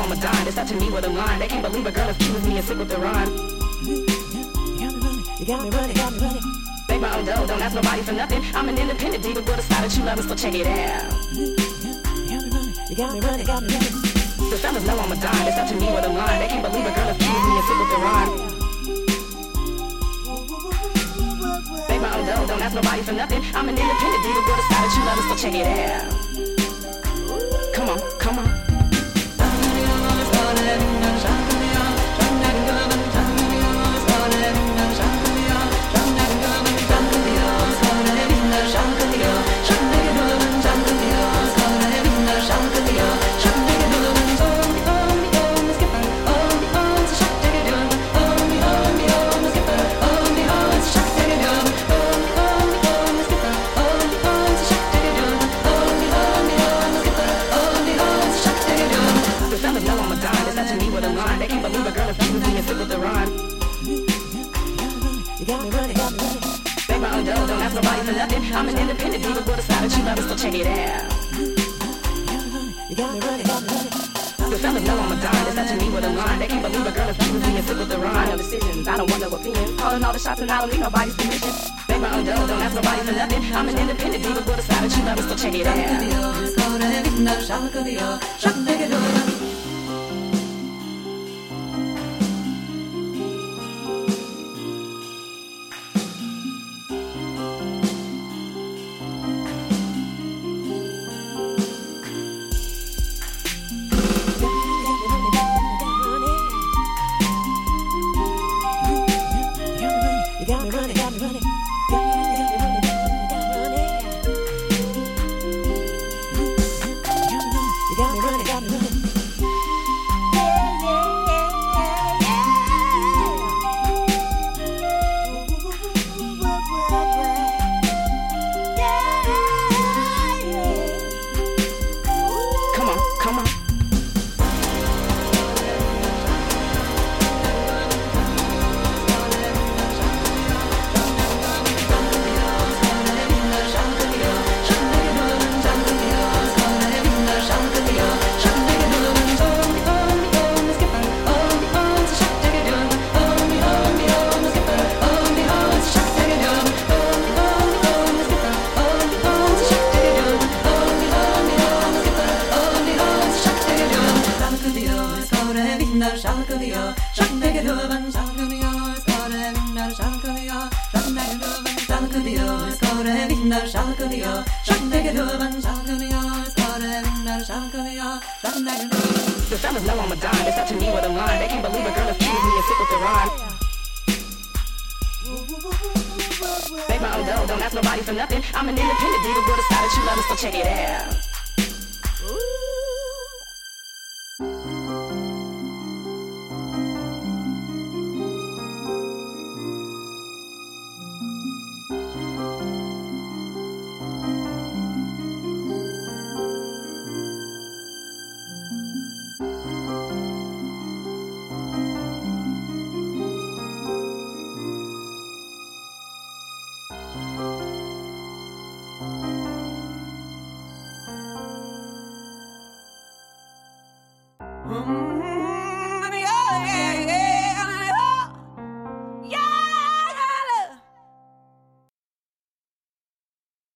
fellas know I'm a dime. It's up to me with a line. They can't believe a girl as cute as me and sick with the rhyme. You got me running, you got me running. Make my own dough, don't ask nobody for nothing. I'm an independent diva with a style that you love, so check it out. You got me running, got me running. The fellas know I'm a dime. It's up to me with a line. They can't believe a girl as cute as me and sick with the rhyme. Make my own dough, don't ask nobody for nothing. I'm an independent diva with a style that you love, so check it out. Come on, come on. The girl as cute as me and sick with the rhyme. You got me running, got me running. Make my own dough, don't ask nobody for nothing. I'm an independent diva with a style that you love, so check it out. You got me running, got me running. The fellas know I'm a dime. It's up to me with a line. They can't believe a girl cute as me and sick with the rhyme. No decisions, I don't want no opinions. Calling all the shots and I don't need nobody's permission. Make my own dough, don't ask nobody for nothing. I'm an independent diva with a style that you love, so check it out. You got me running, got me running. I'm a dime. It's up to me with line. They can't believe a girl as me and with the rhyme. Make my own don't ask nobody for nothing. I'm an independent diva with a style that you love, so check it out. Mm-hmm.